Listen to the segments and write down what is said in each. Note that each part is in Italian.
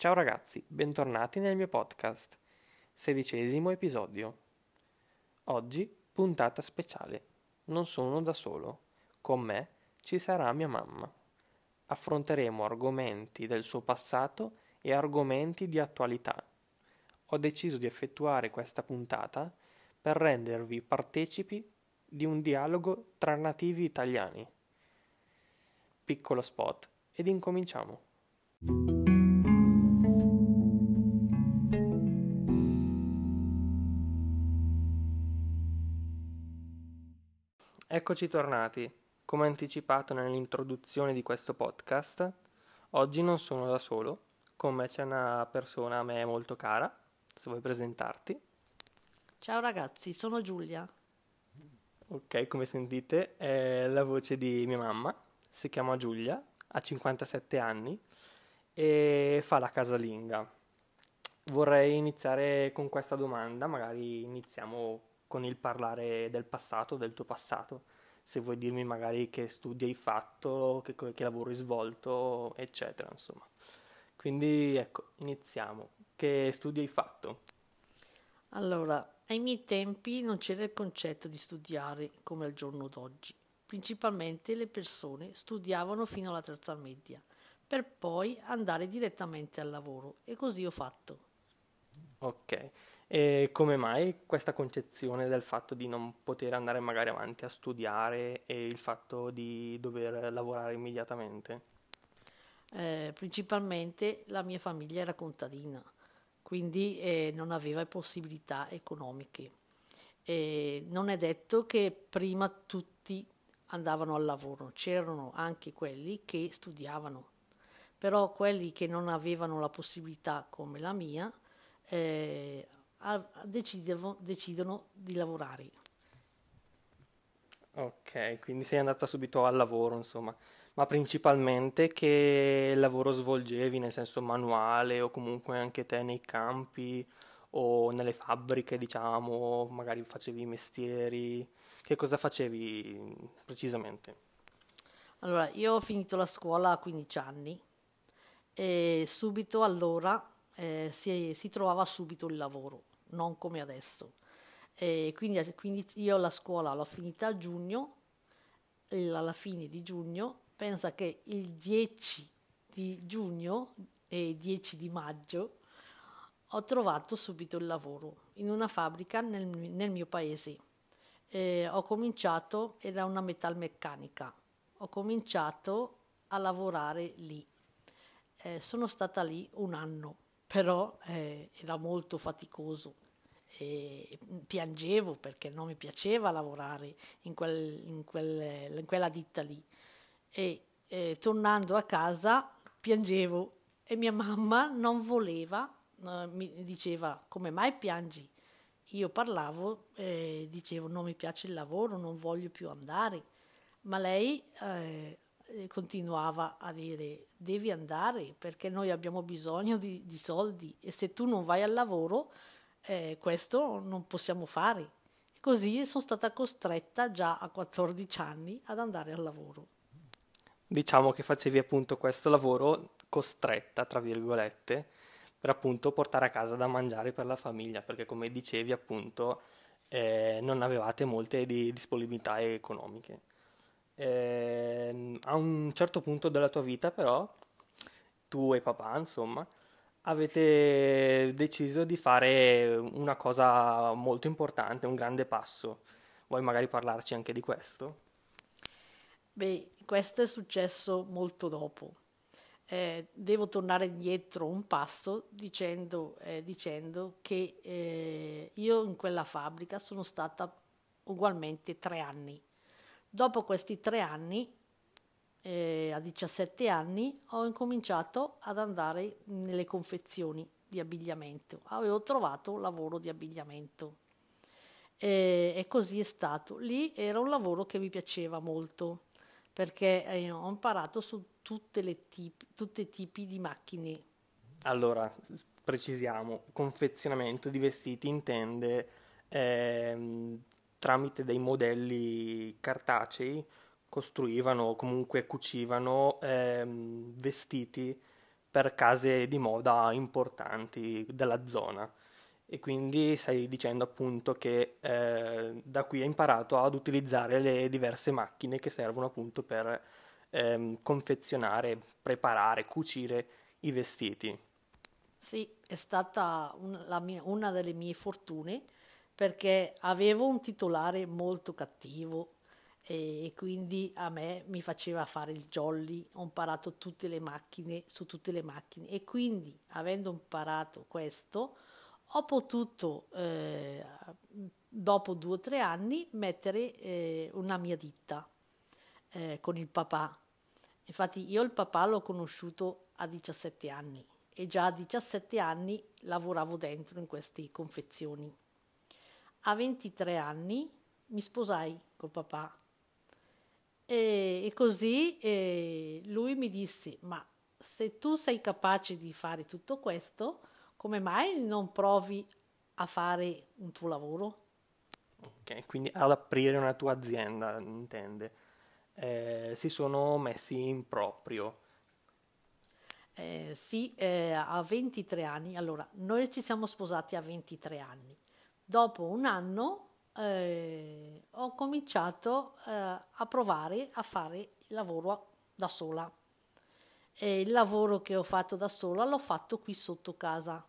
Ciao ragazzi, bentornati nel mio podcast, sedicesimo episodio. Oggi puntata speciale. Non sono da solo, con me ci sarà mia mamma. Affronteremo argomenti del suo passato e argomenti di attualità. Ho deciso di effettuare questa puntata per rendervi partecipi di un dialogo tra nativi italiani. Piccolo spot ed incominciamo. Eccoci tornati. Come anticipato nell'introduzione di questo podcast, oggi non sono da solo, con me c'è una persona a me molto cara, se vuoi presentarti. Ciao ragazzi, sono Giulia. Ok, come sentite è la voce di mia mamma, si chiama Giulia, ha 57 anni e fa la casalinga. Vorrei iniziare con questa domanda, magari iniziamo con il parlare del passato, del tuo passato. Se vuoi dirmi magari che studi hai fatto, che, che lavoro hai svolto, eccetera, insomma. Quindi ecco, iniziamo. Che studi hai fatto? Allora, ai miei tempi non c'era il concetto di studiare come al giorno d'oggi. Principalmente le persone studiavano fino alla terza media, per poi andare direttamente al lavoro e così ho fatto. Ok, e come mai questa concezione del fatto di non poter andare magari avanti a studiare e il fatto di dover lavorare immediatamente? Eh, principalmente la mia famiglia era contadina, quindi eh, non aveva possibilità economiche. E non è detto che prima tutti andavano al lavoro, c'erano anche quelli che studiavano, però quelli che non avevano la possibilità come la mia eh, decidono, decidono di lavorare. Ok, quindi sei andata subito al lavoro, insomma, ma principalmente che lavoro svolgevi, nel senso manuale o comunque anche te nei campi o nelle fabbriche, diciamo, magari facevi mestieri, che cosa facevi precisamente? Allora, io ho finito la scuola a 15 anni e subito allora eh, si, si trovava subito il lavoro non come adesso. E quindi, quindi io la scuola l'ho finita a giugno, alla fine di giugno, pensa che il 10 di giugno e 10 di maggio ho trovato subito il lavoro in una fabbrica nel, nel mio paese. E ho cominciato, era una metalmeccanica, ho cominciato a lavorare lì. Eh, sono stata lì un anno però eh, era molto faticoso. E piangevo perché non mi piaceva lavorare in, quel, in, quel, in quella ditta lì. E eh, tornando a casa piangevo e mia mamma non voleva, eh, mi diceva come mai piangi? Io parlavo e dicevo non mi piace il lavoro, non voglio più andare, ma lei eh, continuava a dire devi andare perché noi abbiamo bisogno di, di soldi e se tu non vai al lavoro eh, questo non possiamo fare. E così sono stata costretta già a 14 anni ad andare al lavoro. Diciamo che facevi appunto questo lavoro costretta, tra virgolette, per appunto portare a casa da mangiare per la famiglia, perché come dicevi appunto eh, non avevate molte di disponibilità economiche. Eh, a un certo punto della tua vita però, tu e papà insomma, avete deciso di fare una cosa molto importante, un grande passo. Vuoi magari parlarci anche di questo? Beh, questo è successo molto dopo. Eh, devo tornare indietro un passo dicendo, eh, dicendo che eh, io in quella fabbrica sono stata ugualmente tre anni. Dopo questi tre anni, eh, a 17 anni, ho incominciato ad andare nelle confezioni di abbigliamento. Avevo trovato lavoro di abbigliamento. E, e così è stato. Lì era un lavoro che mi piaceva molto perché eh, ho imparato su tutti i tipi di macchine. Allora, precisiamo, confezionamento di vestiti intende ehm, tramite dei modelli cartacei costruivano o comunque cucivano ehm, vestiti per case di moda importanti della zona e quindi stai dicendo appunto che eh, da qui hai imparato ad utilizzare le diverse macchine che servono appunto per ehm, confezionare, preparare, cucire i vestiti. Sì, è stata un, mia, una delle mie fortune perché avevo un titolare molto cattivo e quindi a me mi faceva fare il jolly, ho imparato tutte le macchine su tutte le macchine e quindi avendo imparato questo ho potuto eh, dopo due o tre anni mettere eh, una mia ditta eh, con il papà. Infatti io il papà l'ho conosciuto a 17 anni e già a 17 anni lavoravo dentro in queste confezioni. A 23 anni mi sposai col papà e, e così eh, lui mi disse ma se tu sei capace di fare tutto questo come mai non provi a fare un tuo lavoro? Ok, quindi ad aprire una tua azienda, intende. Eh, si sono messi in proprio. Eh, sì, eh, a 23 anni. Allora, noi ci siamo sposati a 23 anni. Dopo un anno eh, ho cominciato eh, a provare a fare il lavoro da sola. E il lavoro che ho fatto da sola l'ho fatto qui sotto casa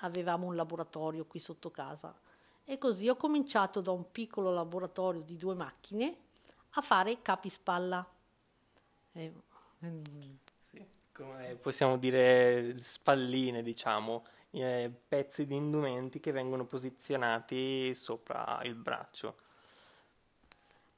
avevamo un laboratorio qui sotto casa e così ho cominciato da un piccolo laboratorio di due macchine a fare capispalla. Eh, sì, possiamo dire spalline, diciamo, eh, pezzi di indumenti che vengono posizionati sopra il braccio.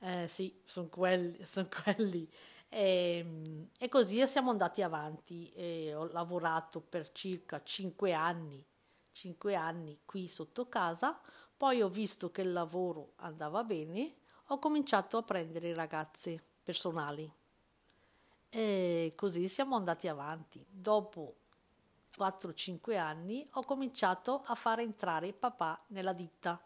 Eh, sì, sono quelli. Son quelli. E, e, così siamo andati avanti. E ho lavorato per circa cinque anni 5 anni qui sotto casa, poi ho visto che il lavoro andava bene, ho cominciato a prendere ragazze personali. E così siamo andati avanti. Dopo 4-5 anni ho cominciato a fare entrare papà nella ditta.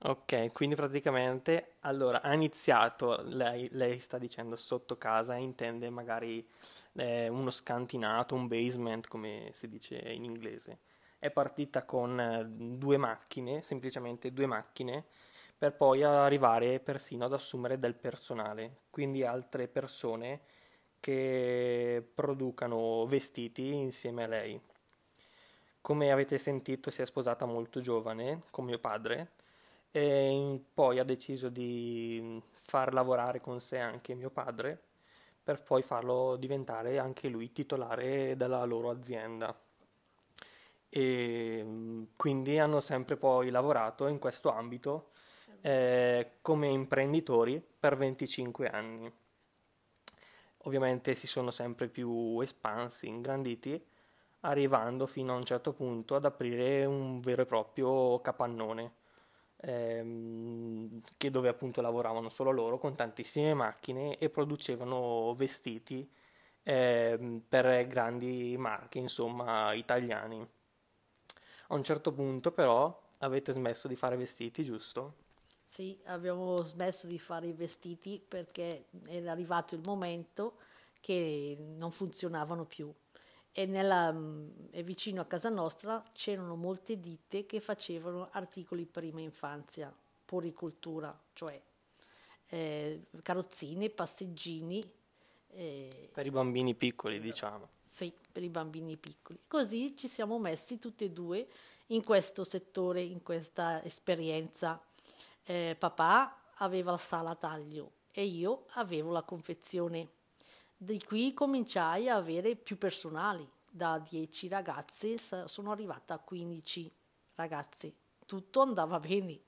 Ok, quindi praticamente allora ha iniziato, lei, lei sta dicendo sotto casa, intende magari eh, uno scantinato, un basement come si dice in inglese. È partita con eh, due macchine, semplicemente due macchine, per poi arrivare persino ad assumere del personale, quindi altre persone che producano vestiti insieme a lei. Come avete sentito si è sposata molto giovane con mio padre e poi ha deciso di far lavorare con sé anche mio padre per poi farlo diventare anche lui titolare della loro azienda. E quindi hanno sempre poi lavorato in questo ambito eh, come imprenditori per 25 anni. Ovviamente si sono sempre più espansi, ingranditi, arrivando fino a un certo punto ad aprire un vero e proprio capannone ehm, che dove appunto lavoravano solo loro con tantissime macchine e producevano vestiti ehm, per grandi marche, insomma, italiani. A un certo punto però avete smesso di fare vestiti, giusto? Sì, abbiamo smesso di fare i vestiti perché era arrivato il momento che non funzionavano più e, nella, mm, e vicino a casa nostra c'erano molte ditte che facevano articoli prima infanzia, poricoltura, cioè eh, carrozzine, passeggini. Eh, per i bambini piccoli, diciamo. Sì, per i bambini piccoli. Così ci siamo messi tutti e due in questo settore, in questa esperienza. Eh, papà aveva la sala taglio e io avevo la confezione di qui cominciai a avere più personali. Da 10 ragazze sono arrivata a 15 ragazze. Tutto andava bene.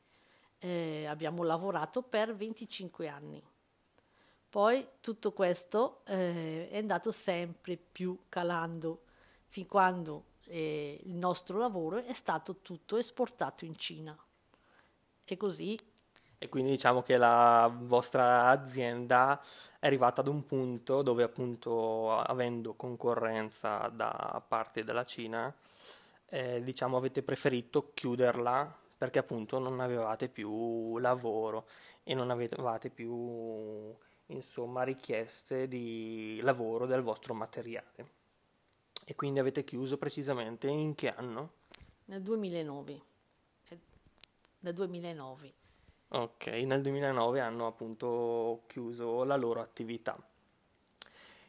Eh, abbiamo lavorato per 25 anni. Poi tutto questo eh, è andato sempre più calando fin quando eh, il nostro lavoro è stato tutto esportato in Cina. E così e quindi diciamo che la vostra azienda è arrivata ad un punto dove appunto avendo concorrenza da parte della Cina, eh, diciamo avete preferito chiuderla perché appunto non avevate più lavoro e non avevate più insomma, richieste di lavoro del vostro materiale. E quindi avete chiuso precisamente in che anno? Nel 2009. Nel 2009. Ok, nel 2009 hanno appunto chiuso la loro attività.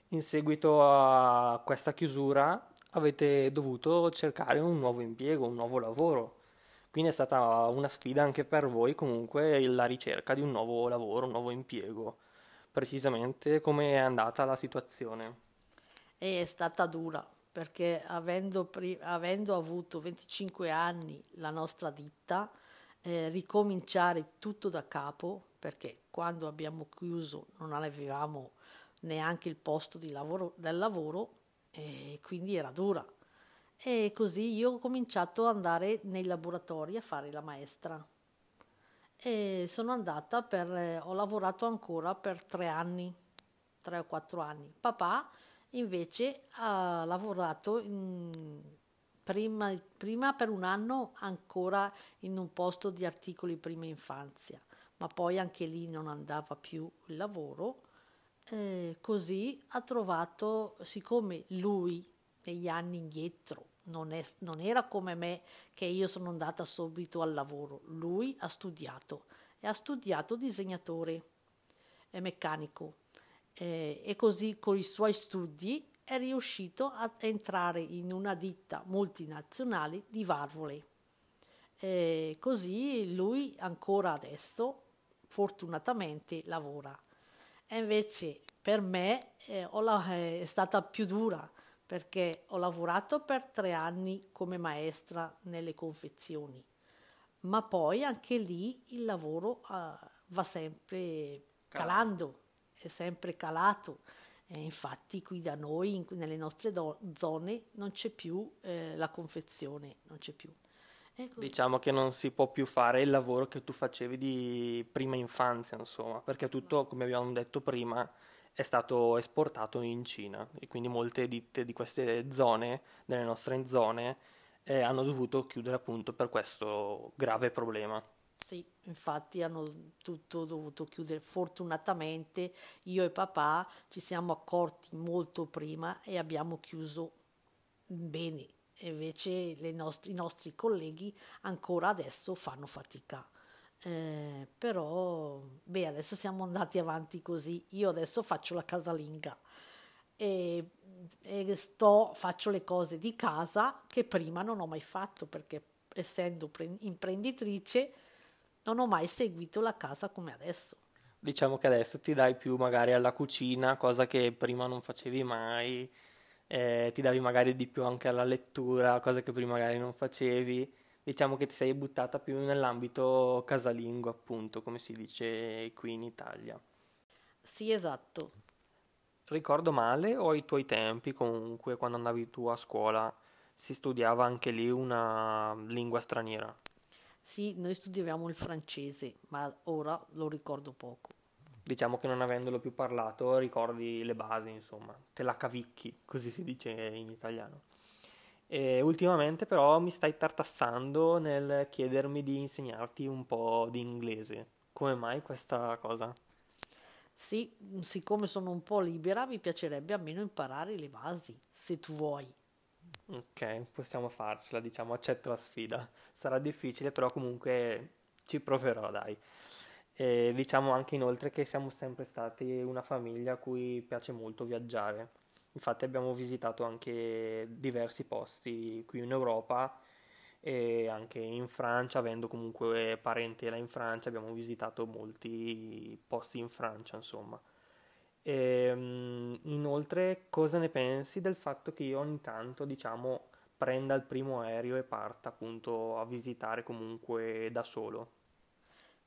In seguito a questa chiusura avete dovuto cercare un nuovo impiego, un nuovo lavoro. Quindi è stata una sfida anche per voi comunque la ricerca di un nuovo lavoro, un nuovo impiego. Precisamente come è andata la situazione? È stata dura perché avendo, pri- avendo avuto 25 anni la nostra ditta, eh, ricominciare tutto da capo, perché quando abbiamo chiuso non avevamo neanche il posto di lavoro, del lavoro, e quindi era dura. E così io ho cominciato ad andare nei laboratori a fare la maestra. E sono andata per, eh, ho lavorato ancora per tre anni, tre o quattro anni. Papà invece ha lavorato in, prima, prima, per un anno ancora in un posto di articoli prima infanzia, ma poi anche lì non andava più il lavoro. Eh, così ha trovato, siccome lui negli anni indietro non, è, non era come me che io sono andata subito al lavoro, lui ha studiato e ha studiato disegnatore e meccanico eh, e così con i suoi studi è riuscito a entrare in una ditta multinazionale di valvole. E così lui ancora adesso fortunatamente lavora. E invece per me eh, è stata più dura perché ho lavorato per tre anni come maestra nelle confezioni, ma poi anche lì il lavoro uh, va sempre calando è sempre calato. E infatti qui da noi, in, nelle nostre do- zone, non c'è più eh, la confezione, non c'è più. Ecco. Diciamo che non si può più fare il lavoro che tu facevi di prima infanzia, insomma, perché tutto, come abbiamo detto prima, è stato esportato in Cina e quindi molte ditte di queste zone, delle nostre zone, eh, hanno dovuto chiudere appunto per questo grave problema. Sì, infatti hanno tutto dovuto chiudere. Fortunatamente io e papà ci siamo accorti molto prima e abbiamo chiuso bene. Invece nostri, i nostri colleghi ancora adesso fanno fatica. Eh, però, beh, adesso siamo andati avanti così. Io adesso faccio la casalinga e, e sto, faccio le cose di casa che prima non ho mai fatto perché essendo pre- imprenditrice non ho mai seguito la casa come adesso. Diciamo che adesso ti dai più magari alla cucina, cosa che prima non facevi mai, eh, ti davi magari di più anche alla lettura, cosa che prima magari non facevi. Diciamo che ti sei buttata più nell'ambito casalingo, appunto, come si dice qui in Italia. Sì, esatto. Ricordo male o ai tuoi tempi, comunque, quando andavi tu a scuola, si studiava anche lì una lingua straniera? Sì, noi studiavamo il francese, ma ora lo ricordo poco. Diciamo che non avendolo più parlato ricordi le basi, insomma, te la cavicchi, così si dice in italiano. E ultimamente però mi stai tartassando nel chiedermi di insegnarti un po' di inglese. Come mai questa cosa? Sì, siccome sono un po' libera, mi piacerebbe almeno imparare le basi, se tu vuoi. Ok, possiamo farcela, diciamo, accetto la sfida. Sarà difficile, però comunque ci proverò, dai. E diciamo anche inoltre che siamo sempre stati una famiglia a cui piace molto viaggiare. Infatti abbiamo visitato anche diversi posti qui in Europa e anche in Francia, avendo comunque parentela in Francia, abbiamo visitato molti posti in Francia, insomma. E, ehm, inoltre, cosa ne pensi del fatto che io ogni tanto, diciamo, prenda il primo aereo e parta appunto a visitare comunque da solo?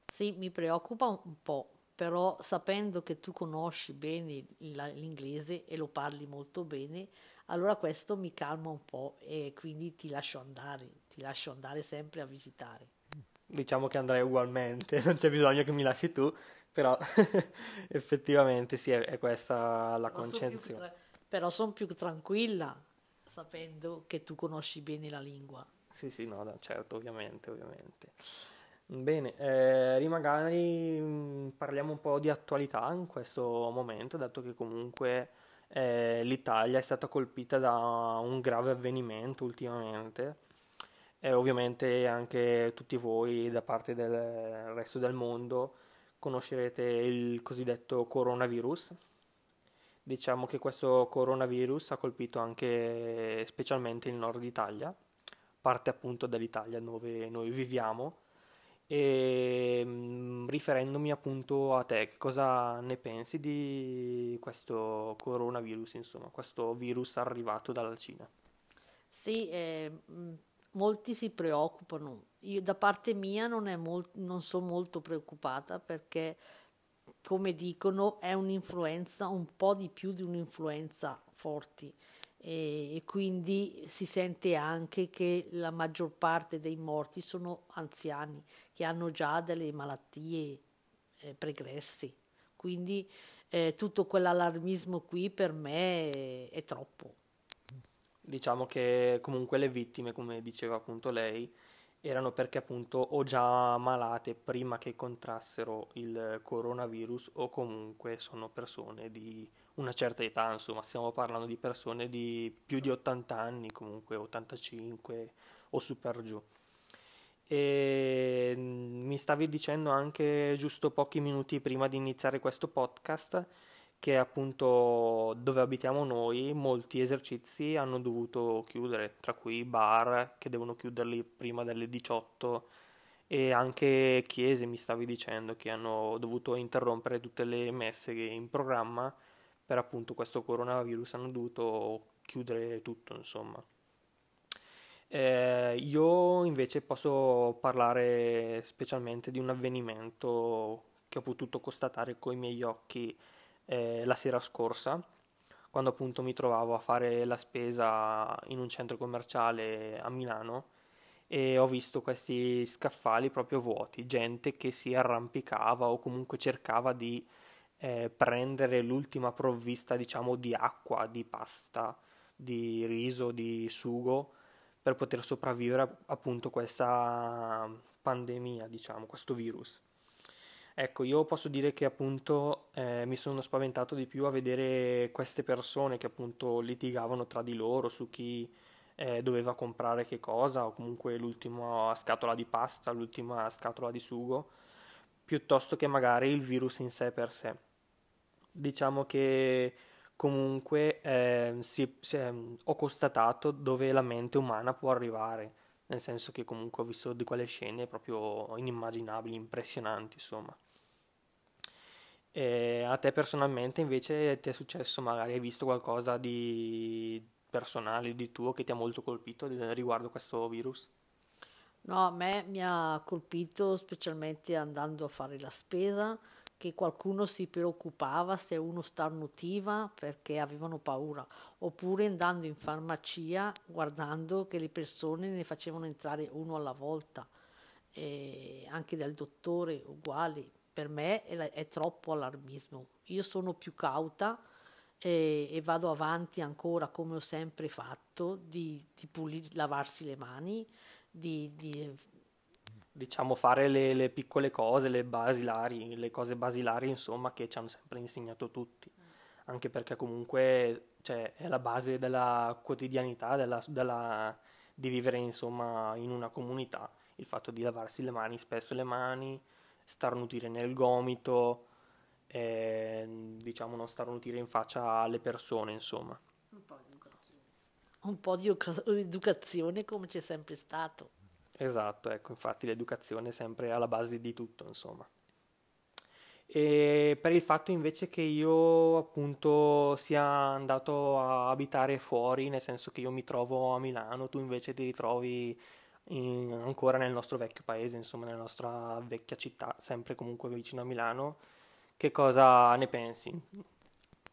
Sì, mi preoccupa un po', però sapendo che tu conosci bene l'inglese e lo parli molto bene, allora questo mi calma un po' e quindi ti lascio andare, ti lascio andare sempre a visitare. Diciamo che andrei ugualmente, non c'è bisogno che mi lasci tu, però effettivamente sì, è, è questa la concezione. Tra... però sono più tranquilla sapendo che tu conosci bene la lingua. Sì, sì, no, certo, ovviamente, ovviamente. Bene, eh, magari mm, parliamo un po' di attualità in questo momento, dato che comunque eh, l'Italia è stata colpita da un grave avvenimento ultimamente e ovviamente anche tutti voi da parte del resto del mondo conoscerete il cosiddetto coronavirus. Diciamo che questo coronavirus ha colpito anche specialmente il nord Italia, parte appunto dell'Italia dove noi viviamo e mm, riferendomi appunto a te, cosa ne pensi di questo coronavirus, insomma, questo virus arrivato dalla Cina? Sì, eh, molti si preoccupano. Io da parte mia non, mol- non sono molto preoccupata perché, come dicono, è un'influenza, un po' di più di un'influenza forti e, e quindi si sente anche che la maggior parte dei morti sono anziani che hanno già delle malattie eh, pregresse. Quindi eh, tutto quell'allarmismo qui per me è, è troppo. Diciamo che comunque le vittime, come diceva appunto lei, erano perché appunto o già malate prima che contrassero il coronavirus o comunque sono persone di una certa età, insomma, stiamo parlando di persone di più di 80 anni, comunque 85 o su per giù. E mi stavi dicendo anche giusto pochi minuti prima di iniziare questo podcast che appunto dove abitiamo noi molti esercizi hanno dovuto chiudere, tra cui bar che devono chiuderli prima delle 18 e anche chiese mi stavi dicendo che hanno dovuto interrompere tutte le messe in programma per appunto questo coronavirus hanno dovuto chiudere tutto insomma. Eh, io invece posso parlare specialmente di un avvenimento che ho potuto constatare con i miei occhi eh, la sera scorsa, quando appunto mi trovavo a fare la spesa in un centro commerciale a Milano e ho visto questi scaffali proprio vuoti, gente che si arrampicava o comunque cercava di eh, prendere l'ultima provvista, diciamo, di acqua, di pasta, di riso, di sugo per poter sopravvivere appunto questa pandemia, diciamo, questo virus. Ecco, io posso dire che appunto eh, mi sono spaventato di più a vedere queste persone che appunto litigavano tra di loro su chi eh, doveva comprare che cosa o comunque l'ultima scatola di pasta, l'ultima scatola di sugo, piuttosto che magari il virus in sé per sé. Diciamo che comunque eh, si, si, ho constatato dove la mente umana può arrivare, nel senso che comunque ho visto di quelle scene proprio inimmaginabili, impressionanti, insomma. E a te personalmente invece ti è successo, magari hai visto qualcosa di personale, di tuo, che ti ha molto colpito riguardo questo virus? No, a me mi ha colpito specialmente andando a fare la spesa, che qualcuno si preoccupava se uno starnutiva perché avevano paura, oppure andando in farmacia guardando che le persone ne facevano entrare uno alla volta, e anche dal dottore uguali per me è, è troppo allarmismo. Io sono più cauta e, e, vado avanti ancora come ho sempre fatto di, di pulire, lavarsi le mani, di, di diciamo fare le, le, piccole cose, le basilari, le cose basilari insomma che ci hanno sempre insegnato tutti, anche perché comunque cioè, è la base della quotidianità, della, della, di vivere insomma in una comunità, il fatto di lavarsi le mani, spesso le mani, starnutire nel gomito, e, diciamo non starnutire in faccia alle persone, insomma. Un po' di educazione. Un po' di educazione come c'è sempre stato. Esatto, ecco, infatti l'educazione è sempre alla base di tutto, insomma. E per il fatto invece che io appunto sia andato a abitare fuori, nel senso che io mi trovo a Milano, tu invece ti ritrovi in, ancora nel nostro vecchio paese, insomma nella nostra vecchia città, sempre comunque vicino a Milano. Che cosa ne pensi?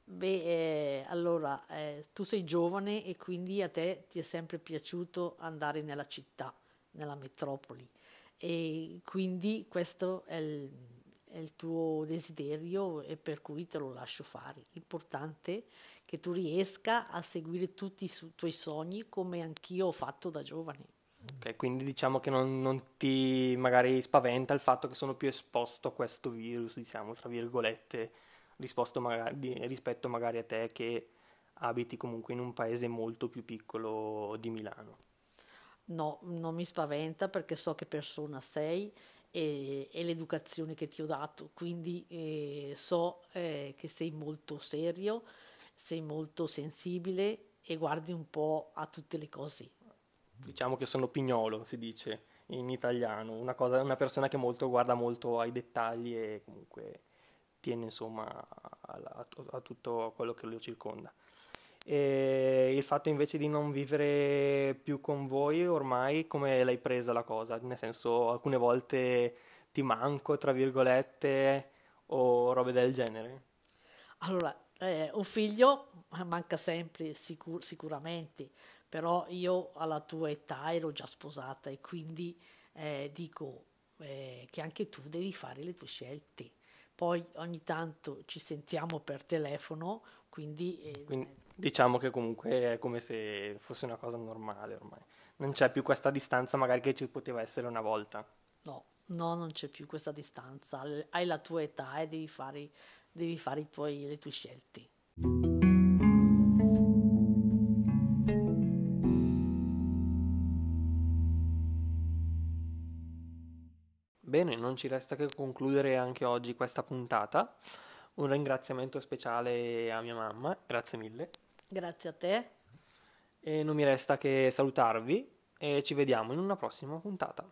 Beh, eh, allora, eh, tu sei giovane e quindi a te ti è sempre piaciuto andare nella città, nella metropoli e quindi questo è il, è il tuo desiderio e per cui te lo lascio fare. L'importante è che tu riesca a seguire tutti i tuoi sogni come anch'io ho fatto da giovane. Ok, quindi diciamo che non, non ti magari spaventa il fatto che sono più esposto a questo virus, diciamo, tra virgolette, magari, rispetto magari a te che abiti comunque in un paese molto più piccolo di Milano. No, non mi spaventa perché so che persona sei e, e l'educazione che ti ho dato, quindi eh, so eh, che sei molto serio, sei molto sensibile e guardi un po' a tutte le cose. Diciamo che sono pignolo, si dice in italiano, una, cosa, una persona che molto, guarda molto ai dettagli e comunque tiene insomma a, a, a tutto quello che lo circonda. E il fatto invece di non vivere più con voi ormai come l'hai presa la cosa? Nel senso alcune volte ti manco tra virgolette o robe del genere? Allora, eh, un figlio manca sempre sicur- sicuramente, però io alla tua età ero già sposata e quindi eh, dico eh, che anche tu devi fare le tue scelte. Poi ogni tanto ci sentiamo per telefono, quindi, eh, quindi diciamo che comunque è come se fosse una cosa normale ormai. Non c'è più questa distanza magari che ci poteva essere una volta. No, no, non c'è più questa distanza. Hai la tua età e devi fare, devi fare tuoi, le tue scelte. Bene, non ci resta che concludere anche oggi questa puntata. Un ringraziamento speciale a mia mamma, grazie mille. Grazie a te. E non mi resta che salutarvi e ci vediamo in una prossima puntata.